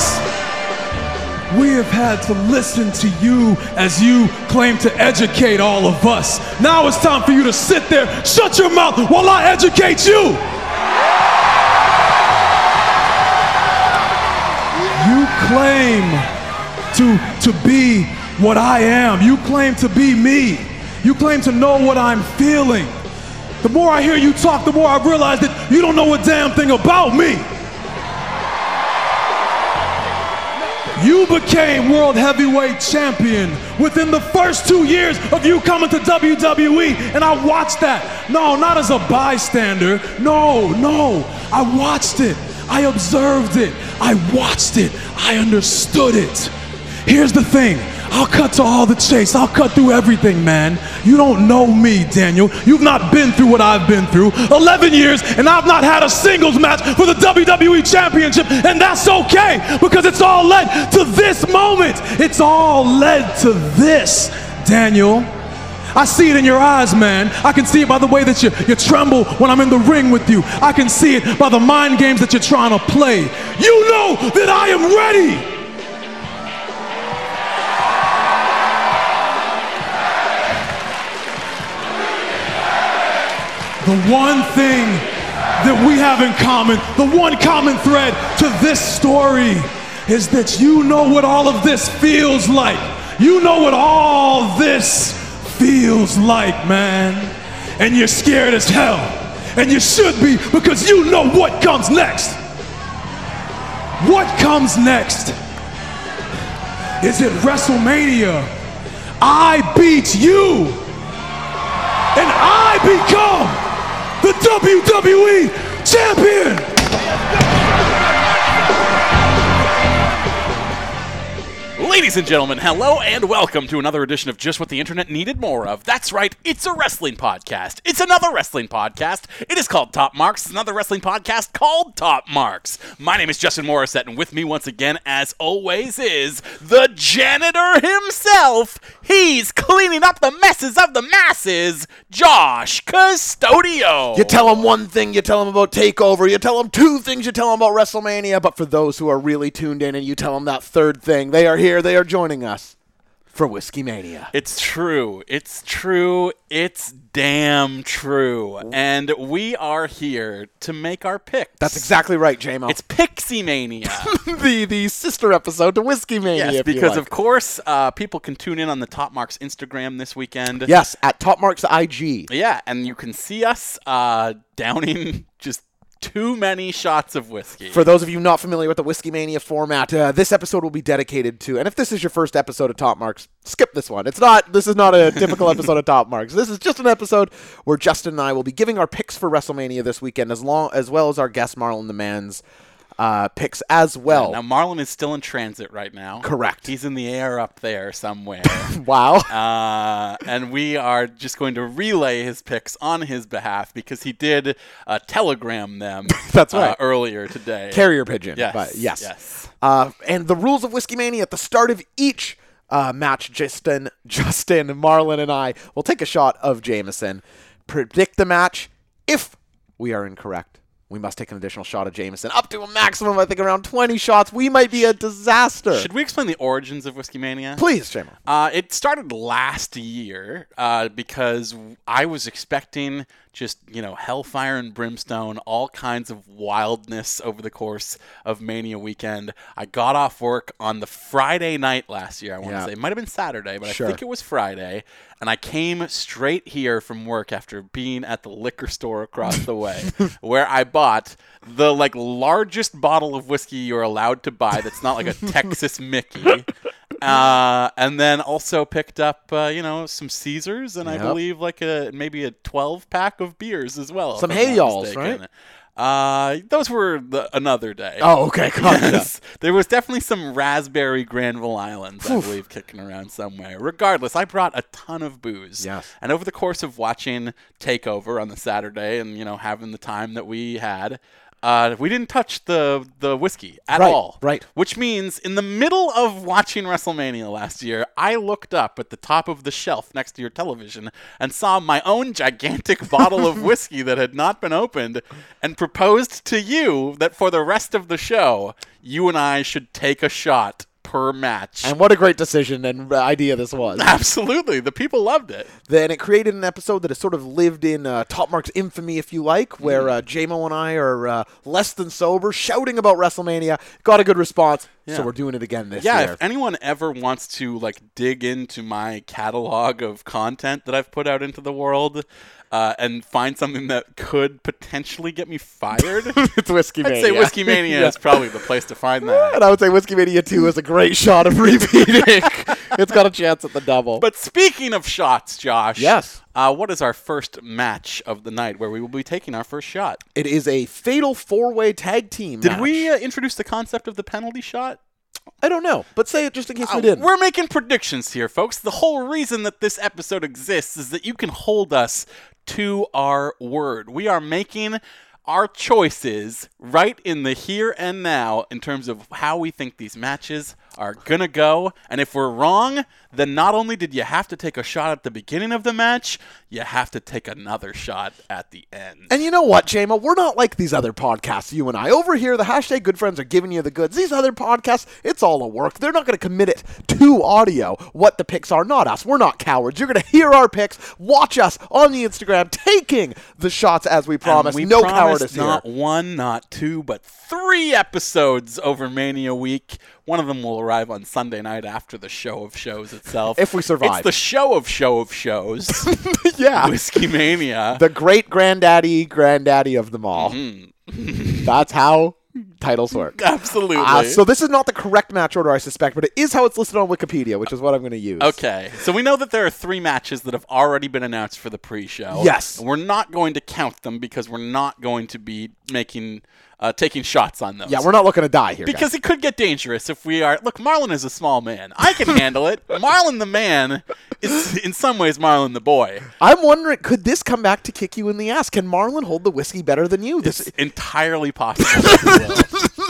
months, we have had to listen to you as you claim to educate all of us. Now it's time for you to sit there, shut your mouth while I educate you. You claim to, to be what I am. You claim to be me. You claim to know what I'm feeling. The more I hear you talk, the more I realize that you don't know a damn thing about me. You became world heavyweight champion within the first two years of you coming to WWE, and I watched that. No, not as a bystander. No, no. I watched it. I observed it. I watched it. I understood it. Here's the thing I'll cut to all the chase. I'll cut through everything, man. You don't know me, Daniel. You've not been through what I've been through. 11 years, and I've not had a singles match for the WWE Championship, and that's okay because it's all led to this moment. It's all led to this, Daniel. I see it in your eyes, man. I can see it by the way that you, you tremble when I'm in the ring with you. I can see it by the mind games that you're trying to play. You know that I am ready. The one thing that we have in common, the one common thread to this story is that you know what all of this feels like. You know what all this feels like, man. And you're scared as hell. And you should be because you know what comes next. What comes next? Is it WrestleMania? I beat you. And I become the WWE Champion! Ladies and gentlemen, hello and welcome to another edition of Just What the Internet Needed More of. That's right, it's a wrestling podcast. It's another wrestling podcast. It is called Top Marks. It's another wrestling podcast called Top Marks. My name is Justin Morissette, and with me once again, as always, is the janitor himself. He's cleaning up the messes of the masses, Josh Custodio. You tell them one thing, you tell them about TakeOver, you tell them two things, you tell them about WrestleMania, but for those who are really tuned in and you tell them that third thing, they are here, they are joining us for Whiskey Mania. It's true. It's true. It's damn true. And we are here to make our picks. That's exactly right, JMO. It's Picksey Mania. the the sister episode to Whiskey Mania. yes, because like. of course, uh, people can tune in on the Top Marks Instagram this weekend. yes, at Top Marks IG. Yeah, and you can see us uh, downing just too many shots of whiskey. For those of you not familiar with the Whiskey Mania format, uh, this episode will be dedicated to. And if this is your first episode of Top Marks, skip this one. It's not. This is not a typical episode of Top Marks. This is just an episode where Justin and I will be giving our picks for WrestleMania this weekend, as long as well as our guest Marlon the Man's uh, picks as well. now Marlon is still in transit right now. Correct. He's in the air up there somewhere. wow. Uh, and we are just going to relay his picks on his behalf because he did uh, telegram them. That's uh, right. earlier today. Carrier pigeon. Yes. But yes. Yes. Uh, and the rules of Whiskey Mania at the start of each uh, match, Justin, Justin, Marlon, and I will take a shot of Jameson, predict the match. If we are incorrect, we must take an additional shot of Jameson, up to a maximum, I think, around 20 shots. We might be a disaster. Should we explain the origins of Whiskey Mania? Please, Jameson. Uh, it started last year uh, because I was expecting just, you know, hellfire and brimstone, all kinds of wildness over the course of Mania weekend. I got off work on the Friday night last year, I want to Yeah. say. It might have been Saturday, but Sure. I think it was Friday. And I came straight here from work after being at the liquor store across the way, where I bought the like largest bottle of whiskey you're allowed to buy. That's not like a Texas Mickey. Uh, and then also picked up, uh, you know, some Caesars and I believe like a maybe a 12 pack of beers as well. Some I'm not right? Uh, those were the, another day. Oh, okay. Gotcha. Yes. There was definitely some raspberry Granville Islands, I believe, kicking around somewhere. Regardless, I brought a ton of booze. Yes. And over the course of watching Takeover on the Saturday and, you know, having the time that we had, uh, we didn't touch the the whiskey at Right, all. right. Which means in the middle of watching WrestleMania last year, I looked up at the top of the shelf next to your television and saw my own gigantic bottle of whiskey that had not been opened and proposed to you that for the rest of the show, you and I should take a shot per match. And what a great decision and idea this was. Absolutely. The people loved it. then it created an episode that has sort of lived in uh, Top Mark's infamy, if you like, where uh, JMO and I are uh, less than sober, shouting about WrestleMania. Got a good response, Yeah. so we're doing it again this Yeah, year. Yeah, if anyone ever wants to like dig into my catalog of content that I've put out into the world uh, and find something that could potentially get me fired, it's Whiskey I'd Mania. say Whiskey Mania Yeah. is probably the place to find that. And I would say Whiskey Mania 2 is a great shot of repeating. it's got a chance at the double. But speaking of shots, Josh, Yes. uh, what is our first match of the night where we will be taking our first shot? it is a fatal four way tag team. Did match. we uh, introduce the concept of the penalty shot? I don't know, but say it just in case we Uh, didn't. We're making predictions here, folks. The whole reason that this episode exists is that you can hold us to our word. We are making our choices right in the here and now in terms of how we think these matches are gonna go. And if we're wrong, then not only did you have to take a shot at the beginning of the match, you have to take another shot at the end. And you know what, JMO? We're not like these other podcasts, you and I. Over here, the hashtag good friends are giving you the goods. These other podcasts, it's all a work. They're not going to commit it to audio, what the picks are, not us. We're not cowards. You're going to hear our picks, watch us on the Instagram, taking the shots as we promised. we no promised not here. one, not two, but three episodes over Mania week. One of them will arrive on Sunday night after the show of shows itself. If we survive. It's the show of show of shows. yeah. Whiskey Mania. The great granddaddy, granddaddy of them all. Mm-hmm. That's how titles work. Absolutely. Uh, so this is not the correct match order, I suspect, but it is how it's listed on Wikipedia, which is what I'm going to use. Okay, so we know that there are three matches that have already been announced for the pre-show. Yes. And we're not going to count them because we're not going to be making uh, taking shots on those. Yeah, we're not looking to die here. guys. Because it could get dangerous if we are. Look, Marlon is a small man. I can handle it. Marlon the man is, in some ways, Marlon the boy. I'm wondering, could this come back to kick you in the ass? Can Marlon hold the whiskey better than you? This It's entirely possible. that he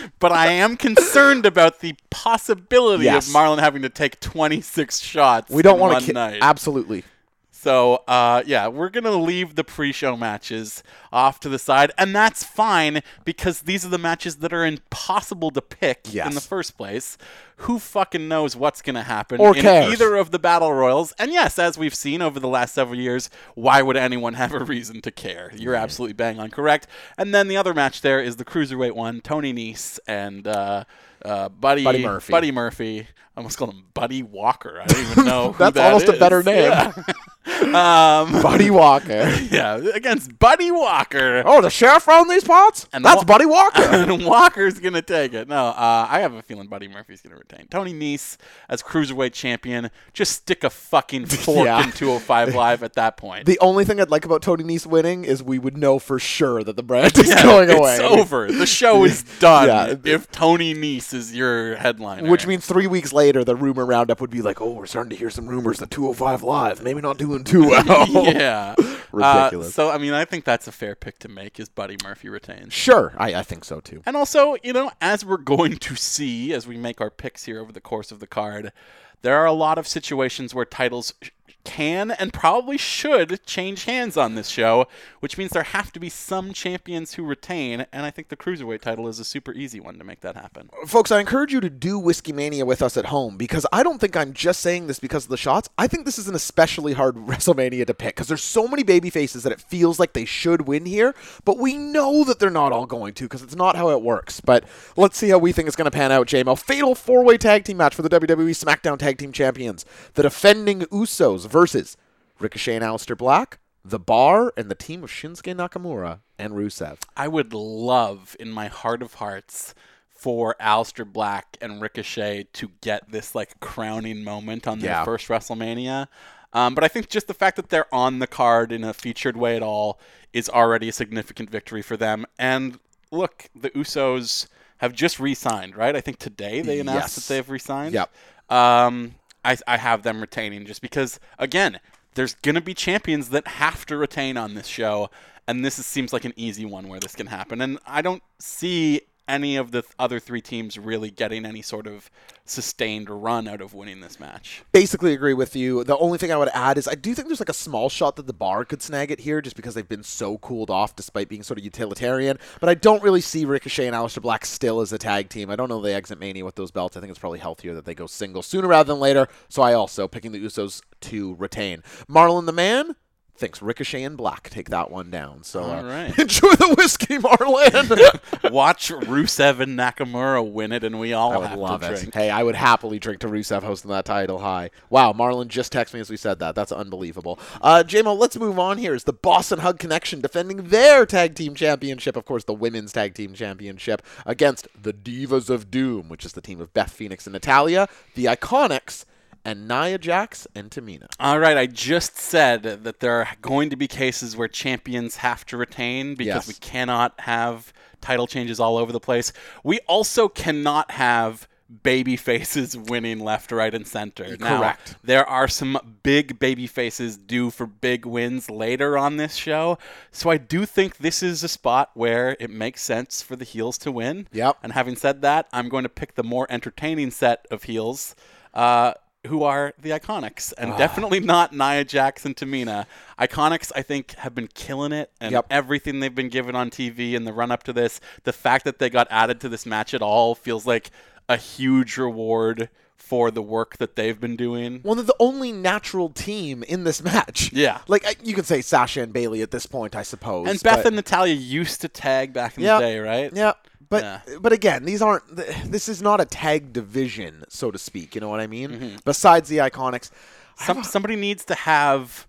will. but I am concerned about the possibility Yes. of Marlon having to take 26 shots. we don't want to. Ki- night. absolutely. So, uh, yeah, we're going to leave the pre show matches off to the side, and that's fine because these are the matches that are impossible to pick Yes. in the first place. Who fucking knows what's going to happen Or in cares. either of the battle royals? And yes, as we've seen over the last several years, why would anyone have a reason to care? You're absolutely bang on correct. And then the other match there is the cruiserweight one Tony Nese and uh, uh, Buddy, Buddy Murphy. Buddy Murphy. I almost called him Buddy Walker. I don't even know who That's that almost a better name. Yeah. um, Buddy Walker. yeah, against Buddy Walker. oh, the sheriff found these pots? And That's Wa- Buddy Walker. and Walker's gonna take it. No, uh, I have a feeling Buddy Murphy's gonna retain. Tony Nese as cruiserweight champion. Just stick a fucking fork Yeah. in 205 live at that point. the only thing I'd like about Tony Nese winning is we would know for sure that the brand is Yeah, going it's away. It's over. The show is done. Yeah. If Tony Nese is your headliner, Which means three weeks later, the rumor roundup would be like, "Oh, we're starting to hear some rumors that 205 Live maybe not doing too well." yeah, Ridiculous. Uh, so I mean, I think that's a fair pick to make. Is Buddy Murphy retains? Sure, I, I think so too. And also, you know, as we're going to see as we make our picks here over the course of the card, there are a lot of situations where titles can and probably should change hands on this show, which means there have to be some champions who retain, and I think the Cruiserweight title is a super easy one to make that happen. Folks, I encourage you to do Whiskey Mania with us at home because I don't think I'm just saying this because of the shots. I think this is an especially hard WrestleMania to pick because there's so many baby faces that it feels like they should win here, but we know that they're not all going to because it's not how it works. But let's see how we think it's going to pan out, JMO. Fatal four way tag team match for the WWE SmackDown Tag Team Champions. The defending Usos versus Ricochet and Aleister Black, The Bar, and the team of Shinsuke Nakamura and Rusev. I would love, in my heart of hearts, for Aleister Black and Ricochet to get this like crowning moment on their Yeah. first WrestleMania. Um, but I think just the fact that they're on the card in a featured way at all is already a significant victory for them. And look, the Usos have just re-signed, right? I think today they announced Yes. that they've re-signed. Yep. Um, I, I have them retaining just because, again, there's gonna be champions that have to retain on this show, and this is, seems like an easy one where this can happen. And I don't see any of the th- other three teams really getting any sort of sustained run out of winning this match. Basically, agree with you. The only thing I would add is I do think there's like a small shot that the bar could snag it here, just because they've been so cooled off, despite being sort of utilitarian. But I don't really see Ricochet and Aleister Black still as a tag team. I don't know they exit Mania with those belts. I think it's probably healthier that they go single sooner rather than later. So I also picking the Usos to retain. Marlon the Man thinks Ricochet and Black take that one down. So uh, right. enjoy the whiskey, Marlon. Watch Rusev and Nakamura win it, and we all I would have love it. drink. Hey, I would happily drink to Rusev hosting that title high. Wow, Marlon just texted me as we said that. That's unbelievable. Uh, JMO, let's move on here. Is the Boss 'n' Hug Connection defending their tag team championship, of course, the women's tag team championship, against the Divas of Doom, which is the team of Beth Phoenix and Natalya, the Iconics, and Nia Jax and Tamina. All right, I just said that there are going to be cases where champions have to retain because Yes. we cannot have title changes all over the place. We also cannot have baby faces winning left, right, and center. Now, Correct. there are some big baby faces due for big wins later on this show. So I do think this is a spot where it makes sense for the heels to win. Yep. And having said that, I'm going to pick the more entertaining set of heels. Uh, who are the Iconics, and Ah. definitely not Nia Jax and Tamina. Iconics, I think, have been killing it, and Yep. everything they've been given on TV in the run up to this, the fact that they got added to this match at all feels like a huge reward for the work that they've been doing. Well, they're the only natural team in this match. Yeah. Like, you could say Sasha and Bailey at this point, I suppose. And Beth but- and Natalya used to tag back in Yep. the day, right? Yeah, but Yeah. but again, these aren't. This is not a tag division, so to speak. You know what I mean? Mm-hmm. Besides the Iconics, Some, somebody needs to have,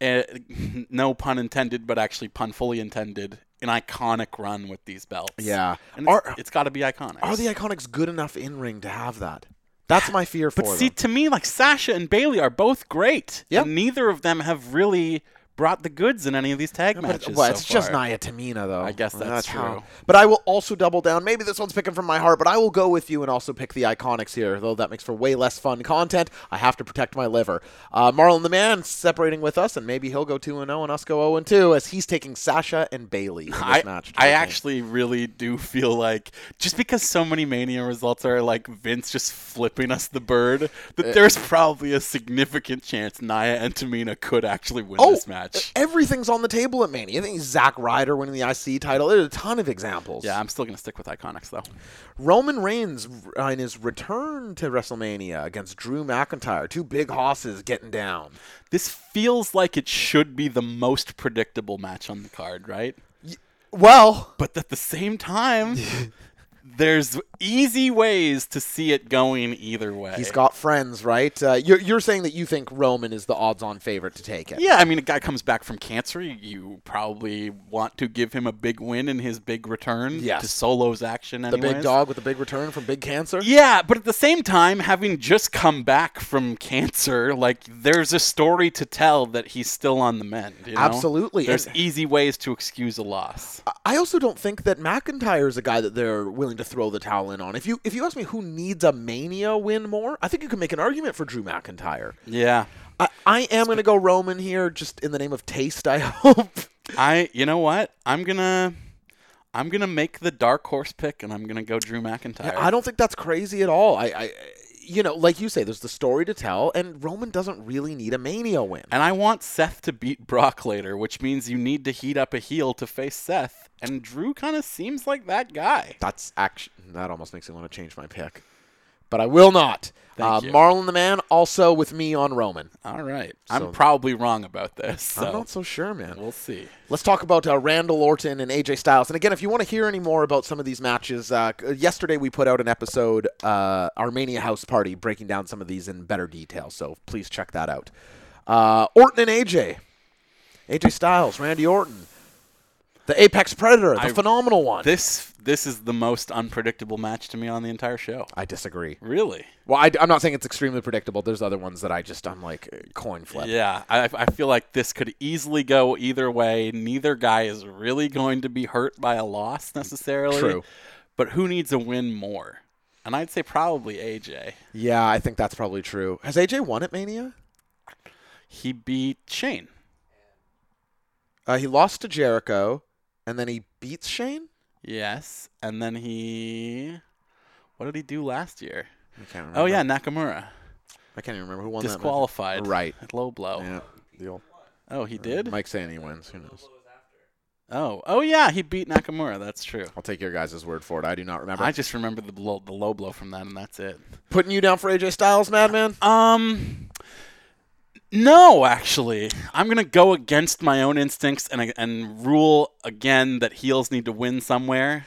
a, no pun intended, but actually pun fully intended, an iconic run with these belts. Yeah. and Are- it's, it's got to be iconic. are the Iconics good enough in ring to have that? That's my fear for But see, them. to me, like Sasha and Bailey are both great. Yep. And neither of them have really brought the goods in any of these tag matches. well, so it's just far. Nia Tamina, though. I guess that's how- true. But I will also double down. Maybe this one's picking from my heart, but I will go with you and also pick the Iconics here, though that makes for way less fun content. I have to protect my liver. Uh, Marlon the Man separating with us, and maybe he'll go 2 0 and us go 0 2 as he's taking Sasha and Bailey in this I, match. I actually really do feel like just because so many Mania results are like Vince just flipping us the bird, Uh, that there's probably a significant chance Nia and Tamina could actually win Oh, this match. Everything's on the table at Mania. I think Zack Ryder winning the IC title. There's a ton of examples. Yeah, I'm still gonna stick with Iconics though. Roman Reigns uh, in his return to WrestleMania against Drew McIntyre. Two big hosses getting down. This feels like it should be the most predictable match on the card, right? Well, But at the same time, there's easy ways to see it going either way. he's got friends, right? Uh, you're, you're saying that you think Roman is the odds-on favorite to take it. Yeah, I mean, a guy comes back from cancer. You, probably want to give him a big win in his big return Yes. to Solo's action. The big dog with the big return from big cancer. Yeah, but at the same time, having just come back from cancer, like there's a story to tell that he's still on the mend. you know? Absolutely, There's and- easy ways to excuse a loss. I also don't think that McIntyre is a guy that they're willing to throw the towel in on. If you if you ask me who needs a Mania win more, I think you can make an argument for Drew McIntyre. Yeah. I, I am going to go Roman here, just in the name of taste. I hope. I you know what? I'm gonna I'm gonna make the dark horse pick and I'm gonna go Drew McIntyre. I don't think that's crazy at all. I, I, you know, like you say, there's the story to tell, and Roman doesn't really need a Mania win. and I want Seth to beat Brock later, which means you need to heat up a heel to face Seth. And Drew kind of seems like that guy. That's actually that almost makes me want to change my pick, but I will not. Thank uh, you. Marlon the Man also with me on Roman. All right. So- I'm probably wrong about this. So I'm not so sure, man. we'll see. Let's talk about uh, Randall Orton and AJ Styles. And again, if you want to hear any more about some of these matches, uh, yesterday we put out an episode, uh, Armenia House Party, breaking down some of these in better detail. So please check that out. Uh, Orton and AJ. AJ Styles, Randy Orton. The Apex Predator, the I- phenomenal one. This this is the most unpredictable match to me on the entire show. I disagree. Really? Well, I, am not saying it's extremely predictable. There's other ones that I just, I'm like, uh, coin flip. Yeah, I, I feel like this could easily go either way. Neither guy is really going to be hurt by a loss necessarily. True. But who needs a win more? And I'd say probably AJ. Yeah, I think that's probably true. Has AJ won at Mania? he beat Shane. Uh, he lost to Jericho, and then he beats Shane. Yes, and then he. What did he do last year? I can't remember. Oh yeah, Nakamura I can't even remember who won that. disqualified. Right. low blow. Yeah. The old Oh, he did. Mike saying he wins. Who knows? Oh, oh yeah, he beat Nakamura. That's true. I'll take your guys' word for it. I do not remember. I just remember the blow, the low blow from that, and that's it. Putting you down for AJ Styles, Madman. Um, no, actually, I'm gonna go against my own instincts and and rule again that heels need to win somewhere,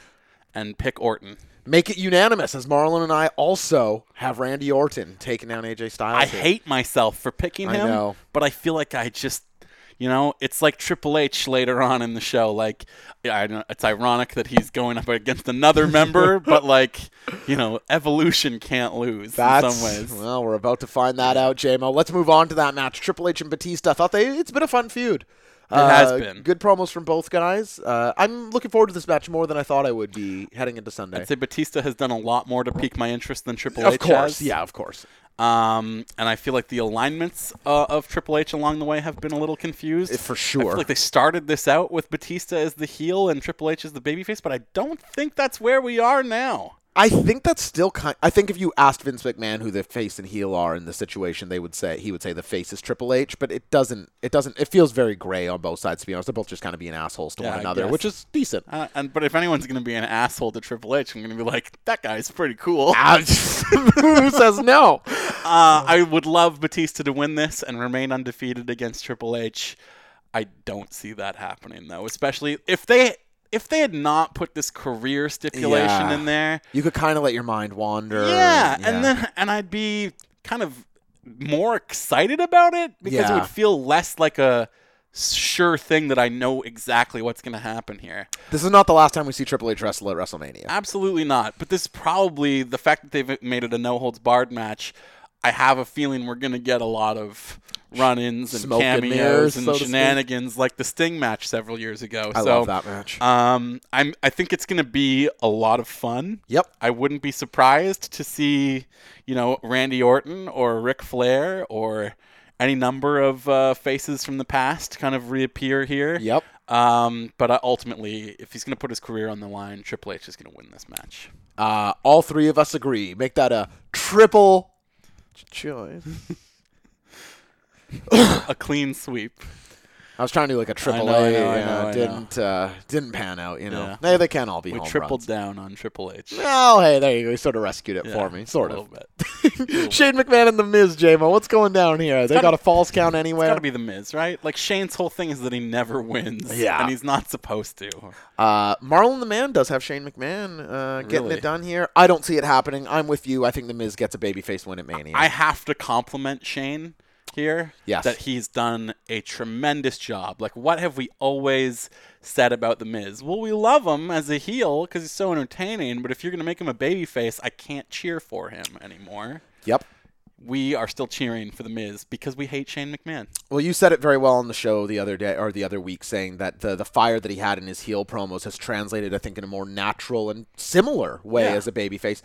and pick Orton. Make it unanimous, as Marlon and I also have Randy Orton taking down AJ Styles. I here. hate myself for picking I him, know. but I feel like I just, you know, it's like Triple H later on in the show. Like, I know it's ironic that he's going up against another member, but like, you know, evolution can't lose That's, in some ways. Well, we're about to find that out, JMO. Let's move on to that match. Triple H and Batista. I Thought they it's been a fun feud. It has been. Good promos from both guys. Uh, I'm looking forward to this match more than I thought I would be heading into Sunday. I'd say Batista has done a lot more to pique my interest than Triple of H Of course, has. yeah, of course. Um, and I feel like the alignments uh, of Triple H along the way have been a little confused. For I sure. feel like they started this out with Batista as the heel and Triple H as the babyface, but I don't think that's where we are now. I think that's still kind. I think if you asked Vince McMahon who the face and heel are in the situation, they would say he would say the face is Triple H. But it doesn't. It doesn't. It feels very gray on both sides. To be honest, they're both just kind of being assholes to Yeah, one another, which is decent. Uh, and but if anyone's gonna be an asshole to Triple H, I'm gonna be like, that guy's pretty cool. Ah, who says no? Uh, I would love Batista to win this and remain undefeated against Triple H. I don't see that happening though, especially if they if they had not put this career stipulation Yeah. in there. You could kind of let your mind wander. Yeah, and then and I'd be kind of more excited about it because it would feel less like a sure thing that I know exactly what's going to happen here. this is not the last time we see Triple H wrestle at WrestleMania. Absolutely not. But this is probably the fact that they've made it a no holds barred match. I have a feeling we're going to get a lot of run-ins and Smoke and cameos mirrors, and so shenanigans like the Sting match several years ago. I so, love that match. Um, I'm. I think it's going to be a lot of fun. Yep. I wouldn't be surprised to see, you know, Randy Orton or Ric Flair or any number of uh, faces from the past kind of reappear here. Yep. Um, but uh, ultimately, if he's going to put his career on the line, Triple H is going to win this match. Uh, all three of us agree. Make that a triple choice. a clean sweep. I was trying to do like a triple know, I A. know, I yeah, know, I didn't uh, didn't pan out. You know, Yeah. Hey, they can't all be We home tripled runs. down on Triple H. Oh, hey, there you go. He sort of rescued it Yeah, for me, sort a of. Shane McMahon and the Miz, JMO. What's going down here? They gotta- got a false count It's anywhere. got to be the Miz, right? Like Shane's whole thing is that he never wins. Yeah. and he's not supposed to. Uh, Marlon the Man does have Shane McMahon uh, getting Really? it done here. I don't see it happening. I'm with you. I think the Miz gets a babyface win at Mania. I have to compliment Shane here. Yes. That he's done a tremendous job. Like, what have we always said about The Miz? Well, we love him as a heel because he's so entertaining, but if you're going to make him a babyface, I can't cheer for him anymore. yep. We are still cheering for The Miz because we hate Shane McMahon. Well, you said it very well on the show the other day or the other week, saying that the the fire that he had in his heel promos has translated, I think, in a more natural and similar way Yeah. as a babyface.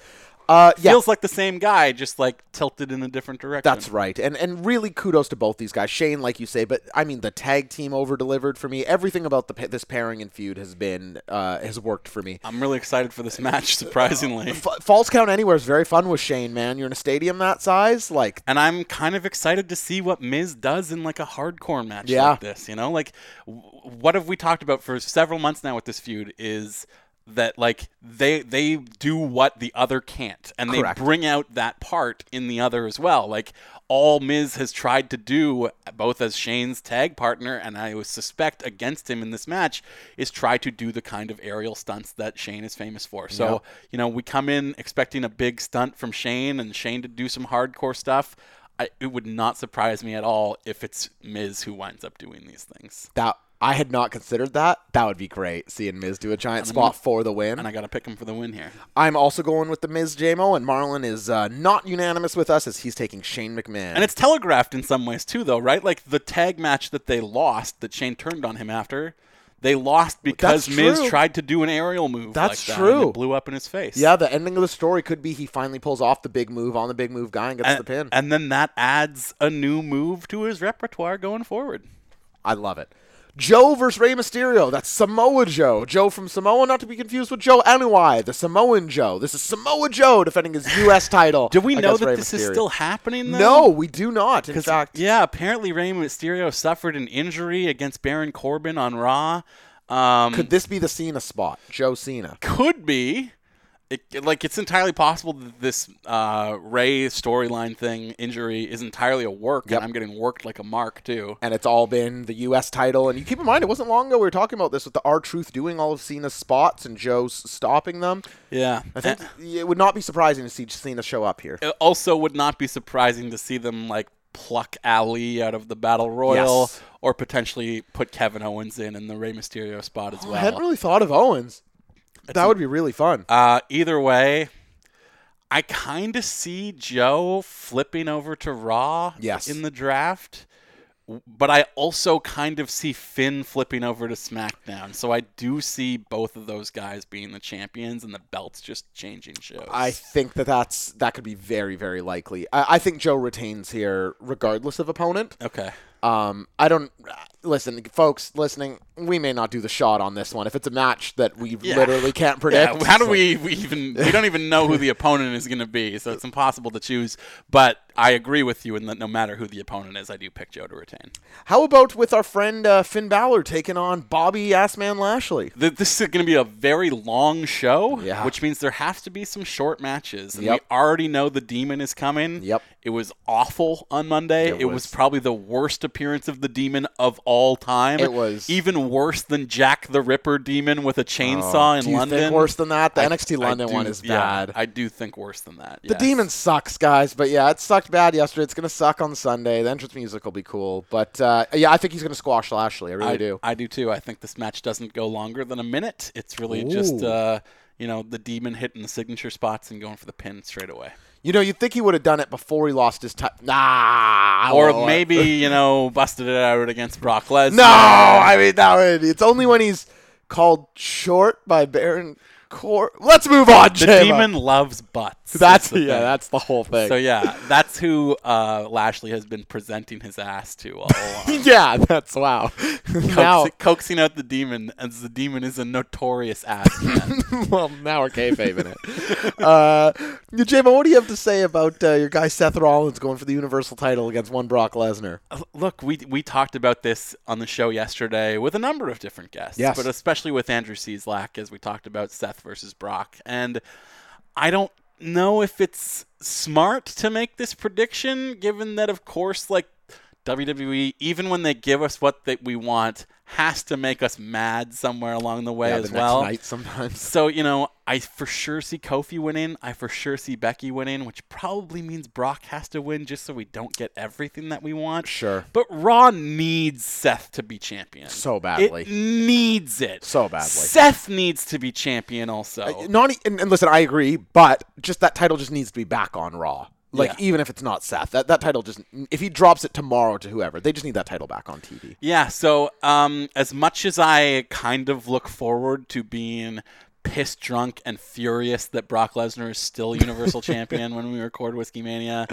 Uh, yeah, Feels like the same guy, just like tilted in a different direction. That's right, and and really kudos to both these guys. Shane, like you say, but I mean the tag team over delivered for me. Everything about the this pairing and feud has been uh, has worked for me. I'm really excited for this match, surprisingly. F- Falls count anywhere is very fun with Shane. Man, you're in a stadium that size, like and I'm kind of excited to see what Miz does in like a hardcore match Yeah. like this. You know, like w- what have we talked about for several months now with this feud is that like they they do what the other can't, and they bring out that part in the other as well. Like all Miz has tried to do, both as Shane's tag partner and I suspect against him in this match, is try to do the kind of aerial stunts that Shane is famous for. So Yep. you know, we come in expecting a big stunt from Shane and Shane to do some hardcore stuff. I, it would not surprise me at all if it's Miz who winds up doing these things. that. I had not considered that. That would be great. Seeing Miz do a giant spot for the win. And I got to pick him for the win here. I'm also going with the Miz JMO, and Marlon is uh, not unanimous with us as he's taking Shane McMahon. And it's telegraphed in some ways too, though, right? Like the tag match that they lost, that Shane turned on him after, They lost because Miz tried to do an aerial move. That's like that, and true. it blew up in his face. Yeah, the ending of the story could be he finally pulls off the big move on the big move guy and gets and, the pin. and then that adds a new move to his repertoire going forward. I love it. Joe versus Rey Mysterio. That's Samoa Joe. Joe from Samoa, not to be confused with Joe Anoa'i, the Samoan Joe. This is Samoa Joe defending his U.S. title. Do we know that Rey this is still happening? Though? No, we do not. In fact, yeah, apparently Rey Mysterio suffered an injury against Baron Corbin on Raw. Um, could this be the Cena spot? Joe Cena. could be. It, like it's entirely possible that this uh, Ray storyline thing injury is entirely a work, Yep. and I'm getting worked like a mark too. And it's all been the U.S. title. And you keep in mind, it wasn't long ago we were talking about this with the R Truth doing all of Cena's spots and Joe stopping them. Yeah, I think Uh, it would not be surprising to see Cena show up here. it also would not be surprising to see them like pluck Ali out of the Battle Royal, Yes. or potentially put Kevin Owens in in the Rey Mysterio spot as well. I hadn't really thought of Owens. That would be really fun. Uh, either way, I kind of see Joe flipping over to Raw Yes. in the draft. But I also kind of see Finn flipping over to SmackDown. So I do see both of those guys being the champions and the belts just changing shows. I think that that's that could be very very likely. I, I think Joe retains here regardless of opponent. okay. Um, I don't listen, folks listening. We may not do the shot on this one if it's a match that we Yeah. literally can't predict. Yeah, how do we, we even we don't even know who the opponent is going to be, so it's impossible to choose. But I agree with you in that no matter who the opponent is, I do pick Joe to retain. How about with our friend uh, Finn Balor taking on Bobby Assman Lashley? Th- This is going to be a very long show, Yeah. which means there has to be some short matches. And Yep. we already know the Demon is coming. Yep. It was awful on Monday. It It, was. was. probably the worst appearance of the Demon of all time. It was. even worse than Jack the Ripper Demon with a chainsaw in Oh, do you London. think worse than that? The I- NXT I London do- one is yeah, bad. I do think worse than that. The. Demon sucks, guys. But yeah, it sucked bad yesterday. It's gonna suck on Sunday. The entrance music will be cool, but uh, yeah, I think he's gonna squash Lashley. I really I do. I do too. I think this match doesn't go longer than a minute. It's really just uh, you know the demon hitting the signature spots and going for the pin straight away. You know, you'd think he would have done it before he lost his time. Nah. Or maybe you know busted it out against Brock Lesnar. No, I mean that would. It's only when he's called short by Baron Let's move on, the Jayla. demon loves butts. That's yeah, thing. that's the whole thing. so yeah, that's who uh, Lashley has been presenting his ass to all along. yeah, that's wow. now, Coaxing, out the demon, as the demon is a notorious ass man. well, now we're kayfabing it. Uh, JMO, what do you have to say about uh, your guy Seth Rollins going for the Universal title against one Brock Lesnar? Look, we we talked about this on the show yesterday with a number of different guests, Yes. but especially with Andrew Cieslak as we talked about Seth versus Brock, and I don't know if it's smart to make this prediction, given that of course, like WWE, even when they give us what they, we want, has to make us mad somewhere along the way Yeah, as the well. night sometimes. So, you know, I for sure see Kofi winning. I for sure see Becky winning, which probably means Brock has to win just so we don't get everything that we want. Sure. But Raw needs Seth to be champion. So badly. It needs it. So badly. Seth needs to be champion also. Uh, Not e- and, and listen, I agree, but just that title just needs to be back on Raw. Like Yeah. even if it's not Seth, that that title just if he drops it tomorrow to whoever, they just need that title back on TV. Yeah, so um, as much as I kind of look forward to being pissed drunk and furious that Brock Lesnar is still Universal Champion when we record Whiskey Mania,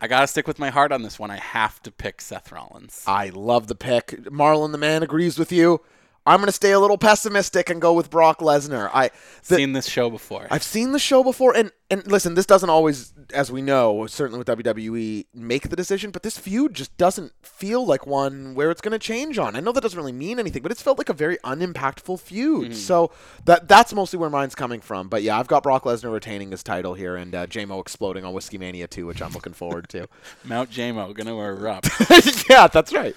I gotta stick with my heart on this one. I have to pick Seth Rollins. I love the pick. Marlon the man agrees with you. I'm going to stay a little pessimistic and go with Brock Lesnar. I the, Seen this show before. I've seen the show before, and and listen, this doesn't always, as we know, certainly with WWE, make the decision. But this feud just doesn't feel like one where it's going to change on. I know that doesn't really mean anything, but it's felt like a very unimpactful feud. So that that's mostly where mine's coming from. But yeah, I've got Brock Lesnar retaining his title here, and uh, JMO exploding on Whiskey Mania 2, which I'm looking forward to. Mount Jamo gonna erupt. yeah, that's right.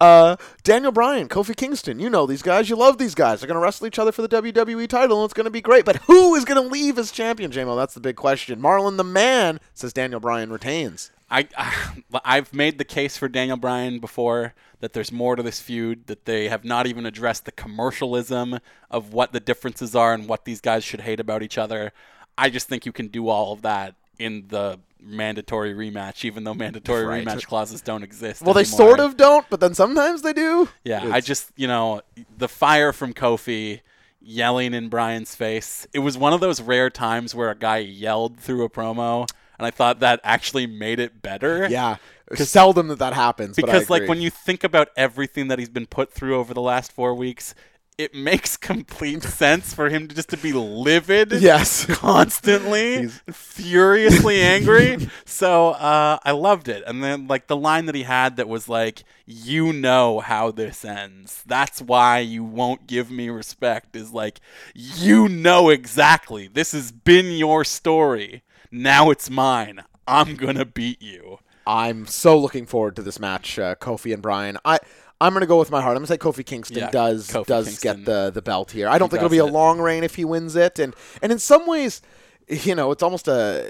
Uh, Daniel Bryan, Kofi Kingston, you know these guys. You love these guys. They're going to wrestle each other for the WWE title, and it's going to be great. But who is going to leave as champion, JMO? That's the big question. Marlon the man says Daniel Bryan retains. I, I've made the case for Daniel Bryan before that there's more to this feud that they have not even addressed the commercialism of what the differences are and what these guys should hate about each other. I just think you can do all of that in the mandatory rematch, even though mandatory Right. rematch clauses don't exist. Well, they sort of don't, but then sometimes they do. Yeah, I just you know the fire from Kofi yelling in Bryan's face. It was one of those rare times where a guy yelled through a promo, and I thought that actually made it better. Yeah, seldom that that happens. but I because like when you think about everything that he's been put through over the last four weeks, it makes complete sense for him to just to be livid. yes, constantly furiously angry. So uh, i loved it. And then like the line that he had that was like you know how this ends. That's why you won't give me respect is like you know exactly. This has been your story. Now it's mine. I'm gonna beat you. I'm so looking forward to this match, uh, Kofi and Bryan. I I'm gonna go with my heart. I'm gonna say Kofi Kingston Yeah, does Kofi does Kingston. get the the belt here. I don't He think it'll be a it. long reign if he wins it, and and in some ways, you know, it's almost a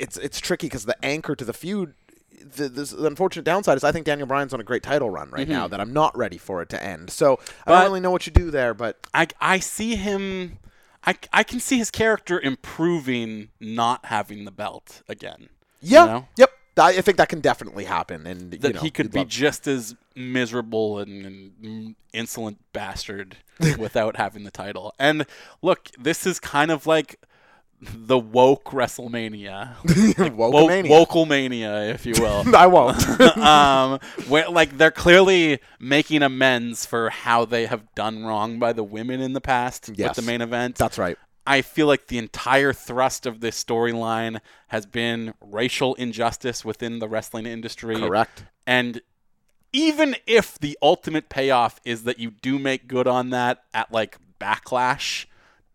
it's it's tricky because the anchor to the feud. The, this, the unfortunate downside is I think Daniel Bryan's on a great title run right now that I'm not ready for it to end. So I Mm-hmm. But- don't really know what you do there, but i, I see him I, I can see his character improving not having the belt again yeah, you know? yep. I think that can definitely happen, and that you know, he could be just as miserable and, and insolent bastard without having the title. And look, this is kind of like the woke WrestleMania, Wo- Wokamania. Wokelmania, if you will. I won't. um, where like they're clearly making amends for how they have done wrong by the women in the past Yes. with the main event. That's right. I feel like the entire thrust of this storyline has been racial injustice within the wrestling industry. Correct. And even if the ultimate payoff is that you do make good on that at like backlash,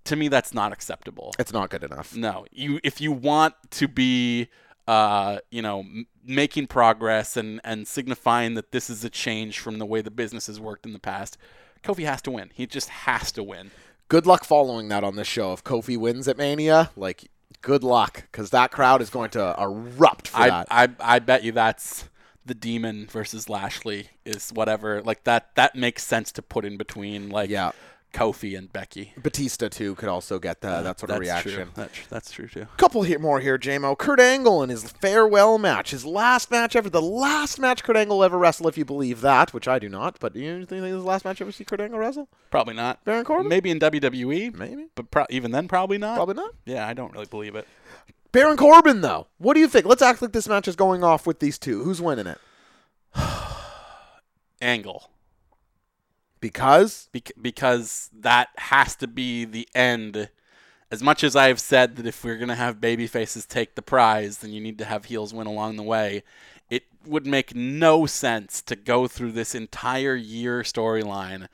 to me that's not acceptable. It's not good enough. No, you if you want to be uh, you know, m- making progress and and signifying that this is a change from the way the business has worked in the past, Kofi has to win. He just has to win. Good luck following that on this show. If Kofi wins at Mania, like, good luck, because that crowd is going to erupt for I, that. I I bet you that's the demon versus Lashley is whatever like that that makes sense to put in between like Yeah. Kofi and Becky. Batista too could also get the, that sort of That's reaction. True. That's, that's true too. Couple here more here, JMO. Kurt Angle in his farewell match, his last match ever, the last match Kurt Angle ever wrestle, if you believe that, which I do not. But do you think this is the last match ever see Kurt Angle wrestle? Probably not. Baron Corbin? Maybe in WWE. Maybe. But pro- even then, probably not. Probably not. Yeah, I don't really believe it. Baron Corbin though, what do you think? Let's act like this match is going off with these two. Who's winning it? Angle. Because Bec- because that has to be the end. As much as I've said that if we're going to have baby faces take the prize, then you need to have heels win along the way. It would make no sense to go through this entire year storyline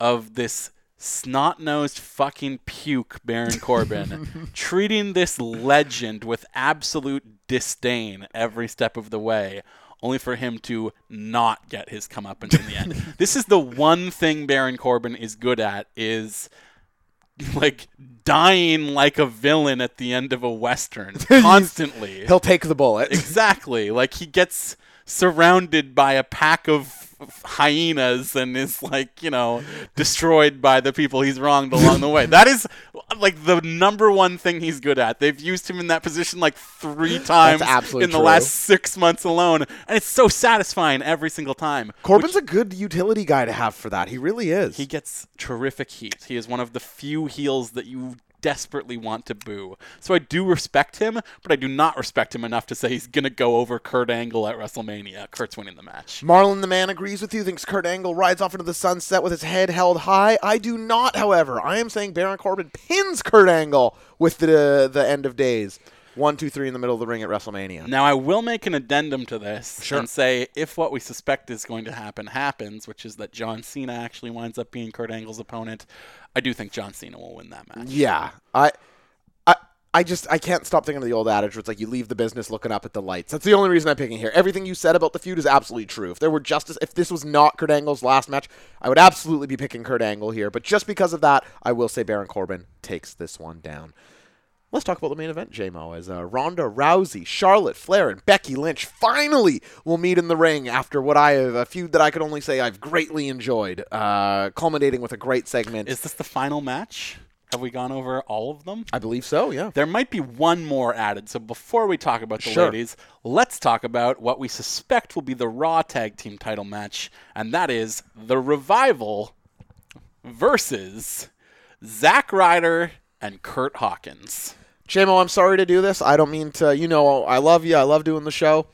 of this snot-nosed fucking puke Baron Corbin treating this legend with absolute disdain every step of the way only for him to not get his comeuppance in the end. this is the one thing Baron Corbin is good at is like dying like a villain at the end of a western constantly. he'll take the bullet. exactly. Like he gets surrounded by a pack of hyenas and is like, you know, destroyed by the people he's wronged along the way. That is like the number one thing he's good at. They've used him in that position like 3 times in the true. last 6 months alone, and it's so satisfying every single time. Corbin's a good utility guy to have for that. He really is. He gets terrific heat. He is one of the few heels that you desperately want to boo. So I do respect him, but I do not respect him enough to say he's going to go over Kurt Angle at WrestleMania. Kurt's winning the match. Marlon the man agrees with you, thinks Kurt Angle rides off into the sunset with his head held high. I do not, however. I am saying Baron Corbin pins Kurt Angle with the the end of days. One, two, three in the middle of the ring at WrestleMania. Now I will make an addendum to this Sure. and say if what we suspect is going to happen happens, which is that John Cena actually winds up being Kurt Angle's opponent, I do think John Cena will win that match. Yeah, I, I, I just I can't stop thinking of the old adage where it's like you leave the business looking up at the lights. That's the only reason I'm picking here. Everything you said about the feud is absolutely true. If there were justice, if this was not Kurt Angle's last match, I would absolutely be picking Kurt Angle here. But just because of that, I will say Baron Corbin takes this one down. Let's talk about the main event, JMO, as uh, Ronda Rousey, Charlotte Flair, and Becky Lynch finally will meet in the ring after what I have a feud that I could only say I've greatly enjoyed, uh, culminating with a great segment. Is this the final match? Have we gone over all of them? I believe so. Yeah. There might be one more added. So before we talk about the Sure. ladies, let's talk about what we suspect will be the Raw Tag Team title match, and that is the Revival versus Zack Ryder and Kurt Hawkins. JMO, I'm sorry to do this. I don't mean to. You know, I love you. I love doing the show.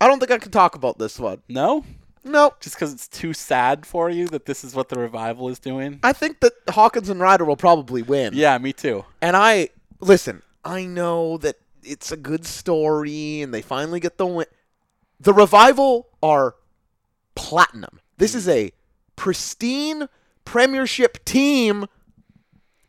I don't think I can talk about this one. No? No. Just because it's too sad for you that this is what the Revival is doing? I think that Hawkins and Ryder will probably win. Yeah, me too. And I listen. I know that it's a good story, and they finally get the win. The revival are platinum. This is a pristine Premiership team.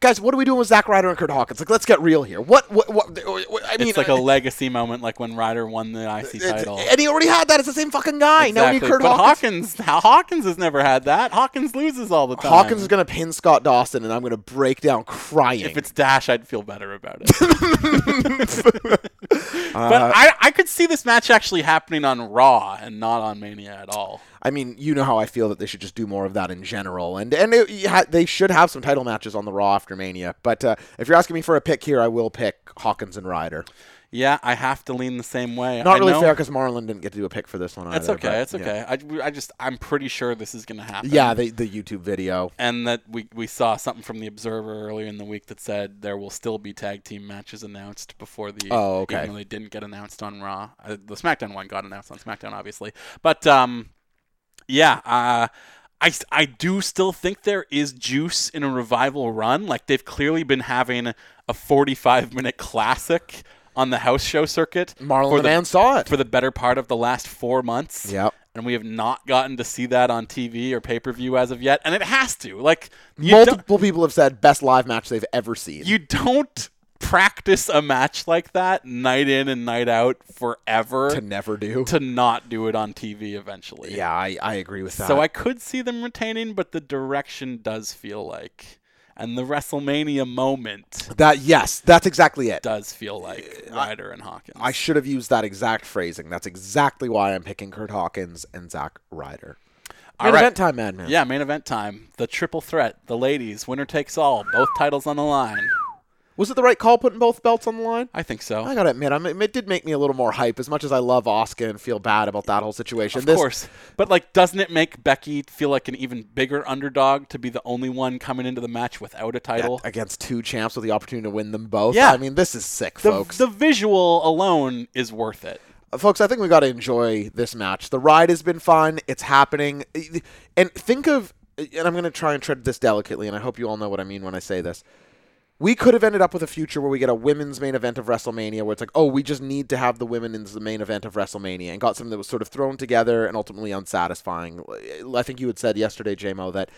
Guys, what are we doing with Zack Ryder and Kurt Hawkins? Like, let's get real here. What? What? what, what I mean, It's like a uh, legacy moment, like when Ryder won the IC title. and he already had that. It's the same fucking guy. Now we need Kurt but Hawkins. Hawkins, Hawkins has never had that. Hawkins loses all the time. Hawkins is gonna pin Scott Dawson, and I'm gonna break down crying. If it's Dash, I'd feel better about it. Uh, but I, I could see this match actually happening on Raw and not on Mania at all. I mean, you know how I feel that they should just do more of that in general, and and it, ha- they should have some title matches on the Raw after Mania. But uh, if you're asking me for a pick here, I will pick Hawkins and Ryder. Yeah, I have to lean the same way. Not I really know- fair because Marlon didn't get to do a pick for this one. That's either, okay. That's yeah. okay. I, I just I'm pretty sure this is gonna happen. Yeah, the the YouTube video. and that we, we saw something from the Observer earlier in the week that said there will still be tag team matches announced before the Oh, okay. even though they didn't get announced on Raw. Uh, the SmackDown one got announced on SmackDown, obviously, but um, yeah, uh, I I do still think there is juice in a revival run. Like they've clearly been having a 45 minute classic on the house show circuit. Marlon for the Man saw it. for the better part of the last four months Yep. and we have not gotten to see that on TV or pay per view as of yet, and it has to. Like Multiple people have said best live match they've ever seen. you don't practice a match like that night in and night out forever to never do. to not do it on TV eventually. yeah, I, I agree with that. So I could see them retaining, but the direction does feel like, and the WrestleMania moment that yes, that's exactly it. does feel like Ryder and Hawkins. I should have used that exact phrasing. That's exactly why I'm picking Kurt Hawkins and Zack Ryder. Main right. event time, Madman. yeah, main event time. The triple threat. The ladies. Winner takes all. Both titles on the line. Was it the right call putting both belts on the line? I think so. I gotta admit, I mean, it did make me a little more hype. As much as I love Asuka and feel bad about that whole situation, Of this, course. But like doesn't it make Becky feel like an even bigger underdog to be the only one coming into the match without a title? against two champs with the opportunity to win them both. Yeah. I mean, this is sick, the, folks. the visual alone is worth it. Uh, folks, I think we got to enjoy this match. The ride has been fun. It's happening. And think of, and I'm going to try and tread this delicately, and I hope you all know what I mean when I say this. We could have ended up with a future where we get a women's main event of WrestleMania where it's like, oh, we just need to have the women in the main event of WrestleMania and got something that was sort of thrown together and ultimately unsatisfying. I think you had said yesterday, JMO, that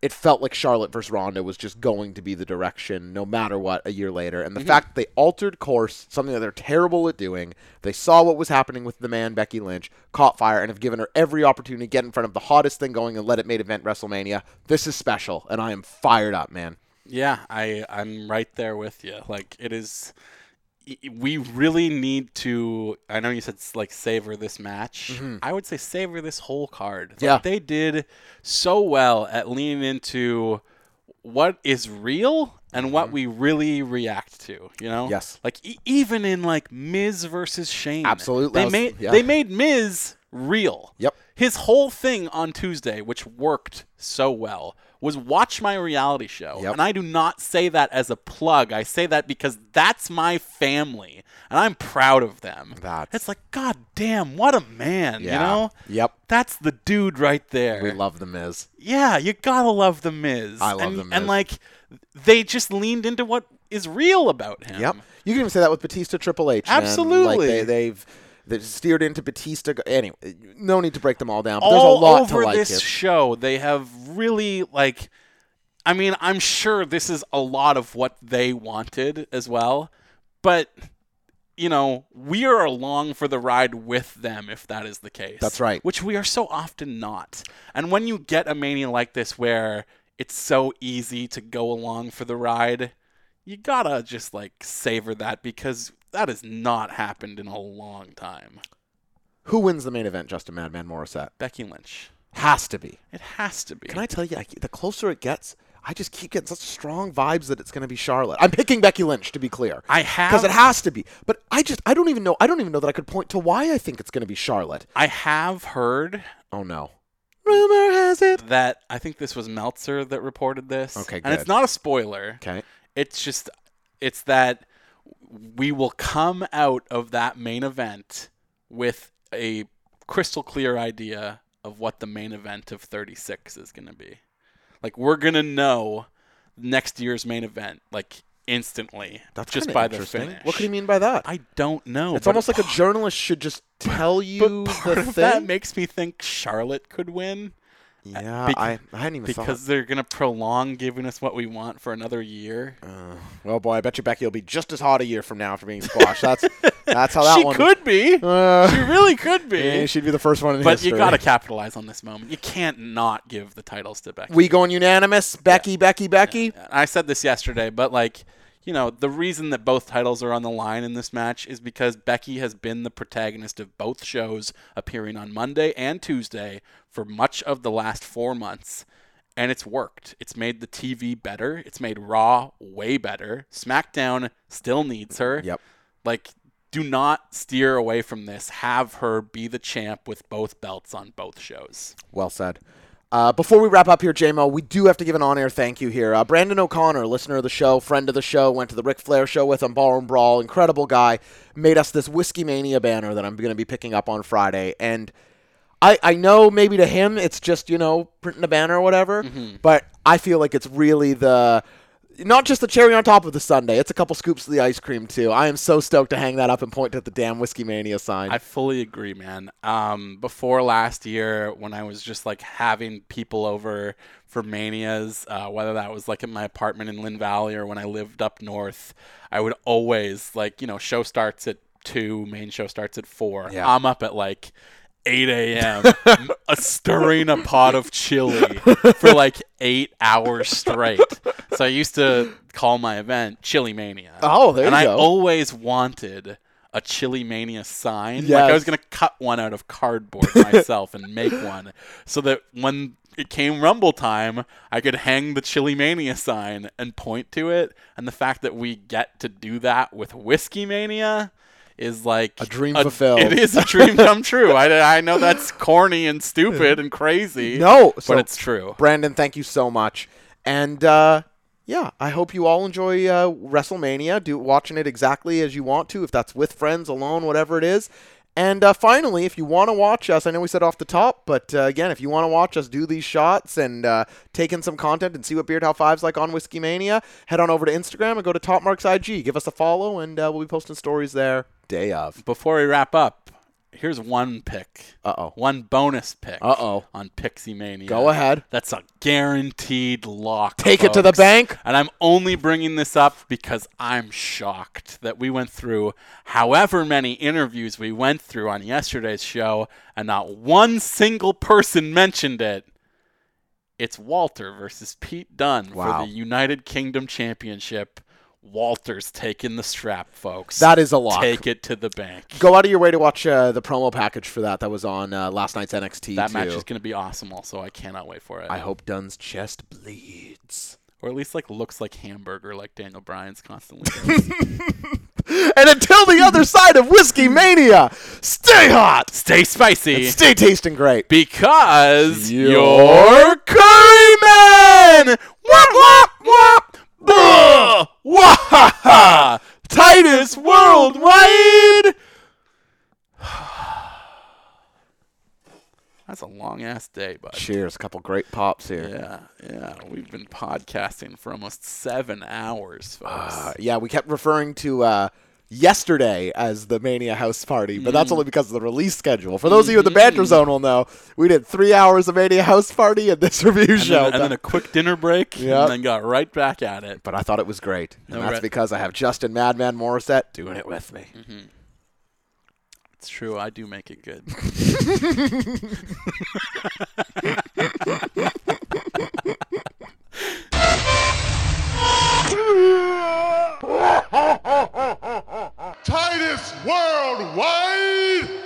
it felt like Charlotte versus Ronda was just going to be the direction no matter what a year later. And the mm-hmm. fact that they altered course, something that they're terrible at doing, they saw what was happening with the man Becky Lynch, caught fire, and have given her every opportunity to get in front of the hottest thing going and let it main event WrestleMania. This is special, and I am fired up, man. Yeah, I I'm right there with you. Like it is we really need to I know you said like savor this match. I would say savor this whole card. Like, Mm-hmm. Yeah. They did so well at leaning into what is real and what we really react to, you know? Mm-hmm. Yes. Like e- even in like Miz versus Shane. Absolutely. They was- made yeah. they made Miz real. Yep. His whole thing on Tuesday, which worked so well, was watch my reality show. Yep. And I do not say that as a plug. I say that because that's my family. And I'm proud of them. That's- It's like, God damn, what a man, you know? Yep. That's the dude right there. We love the Miz. yeah, you gotta love the Miz. I love and, The Miz. And like they just leaned into what is real about him. Yep. You can even say that with Batista Triple H. man. Like Absolutely. they, they've they steered into Batista. Anyway, no need to break them all down. But all there's a lot over to like this here. show they have really like i mean i'm sure this is a lot of what they wanted as well but you know we are along for the ride with them if that is the case That's right. which we are so often not and when you get a mania like this where it's so easy to go along for the ride you gotta just like savor that because that has not happened in a long time Who wins the main event? Justin Madman Morissette becky lynch has to be. it has to be Can I tell you? I, the closer it gets, I just keep getting such strong vibes that it's going to be Charlotte. I'm picking Becky Lynch to be clear. I have because it has to be. But I just I don't even know. I don't even know that I could point to why I think it's going to be Charlotte. I have heard Oh no. Rumor has it. that I think this was Meltzer that reported this. Okay, good. And it's not a spoiler. Okay. It's just it's that we will come out of that main event with a crystal clear idea of what the main event of 36 is going to be. Like we're going to know next year's main event like instantly That's just by the finish. What can you mean by that? I don't know. it's almost like a journalist should just tell you but part the of that makes me think Charlotte could win yeah, bec- I, I hadn't even because they're going to prolong giving us what we want for another year. thought. Well, boy, I bet you Becky will be just as hot a year from now after being squashed. That's that's how that she one. could be. Uh, she really could be. yeah, she'd be the first one in but history. But you got to capitalize on this moment. You can't not give the titles to Becky. We going unanimous? Becky, Becky, Becky. I said this yesterday, but like, you know, the reason that both titles are on the line in this match is because Becky has been the protagonist of both shows, appearing on Monday and Tuesday for much of the last four months. And it's worked. It's made the TV better. It's made Raw way better. SmackDown still needs her. Yep. Like, do not steer away from this. Have her be the champ with both belts on both shows. Well said. Uh, before we wrap up here, JMO, we do have to give an on-air thank you here. Uh, Brandon O'Connor, listener of the show, friend of the show, went to the Ric Flair show with him, Ballroom Brawl, incredible guy, made us this Whiskey Mania banner that I'm going to be picking up on Friday. And I, I know maybe to him it's just, you know, printing a banner or whatever, but I feel like it's really the not just the cherry on top of the sundae. It's a couple scoops of the ice cream too. I am so stoked to hang that up and point at the damn Whiskey Mania sign. I fully agree, man. Um, before last year, when I was just like having people over for manias, uh, whether that was like in my apartment in Lynn Valley or when I lived up north, I would always like, you know, show starts at two, main show starts at four. Yeah. I'm up at like 8 a.m. stirring a pot of chili for like eight hours straight. So I used to call my event Chili Mania. Oh, there and you go. And I always wanted a Chili Mania sign. Like I was gonna cut one out of cardboard myself and make one, so that when it came Rumble time, I could hang the Chili Mania sign and point to it. And the fact that we get to do that with Whiskey Mania is like A dream fulfilled. It is a dream come true. I, I know that's corny and stupid and crazy. No, so- but it's true. Brandon, thank you so much. And uh, yeah, I hope you all enjoy uh, WrestleMania. Do watching it exactly as you want to, if that's with friends, alone, whatever it is. And uh, finally, if you want to watch us, I know we said off the top, but uh, again, if you want to watch us do these shots and uh, take in some content and see what Beard How Five's like on Whiskey Mania, head on over to Instagram and go to Top Marks IG. Give us a follow, and uh, we'll be posting stories there day of. Before we wrap up, here's one pick. Uh oh. One bonus pick. Uh-oh. On Picksey Mania. Go ahead. That's a guaranteed lock. Take it to the bank. And I'm only bringing this up because I'm shocked that we went through however many interviews we went through on yesterday's show and not one single person mentioned it. It's Walter versus Pete Dunne Wow. for the United Kingdom Championship. Walter's taking the strap, folks. That is a lot. Take it to the bank. Go out of your way to watch uh, the promo package for that. That was on uh, last night's NXT. That too. match is going to be awesome. Also, I cannot wait for it. I hope Dunne's chest bleeds. or at least like looks like hamburger, like Daniel Bryan's constantly. And until the other side of Whiskey Mania, stay hot, Stay spicy stay tasting great. because You're you're Curry Man. Wop wop wop. Wah! Titus worldwide. That's a long ass day, bud. Cheers, a couple great pops here. Yeah, yeah. We've been podcasting for almost seven hours, folks. Uh, yeah, we kept referring to uh, yesterday as the Mania House Party, but Mm. that's only because of the release schedule. For those of you in the Banter Zone will know, we did three hours of Mania House Party and this review and, show. then, and then a quick dinner break, Yep. and then got right back at it. but I thought it was great, and No, that's right. because I have Justin Madman Morissette doing it with me. It's true, I do make it good. Titus Worldwide.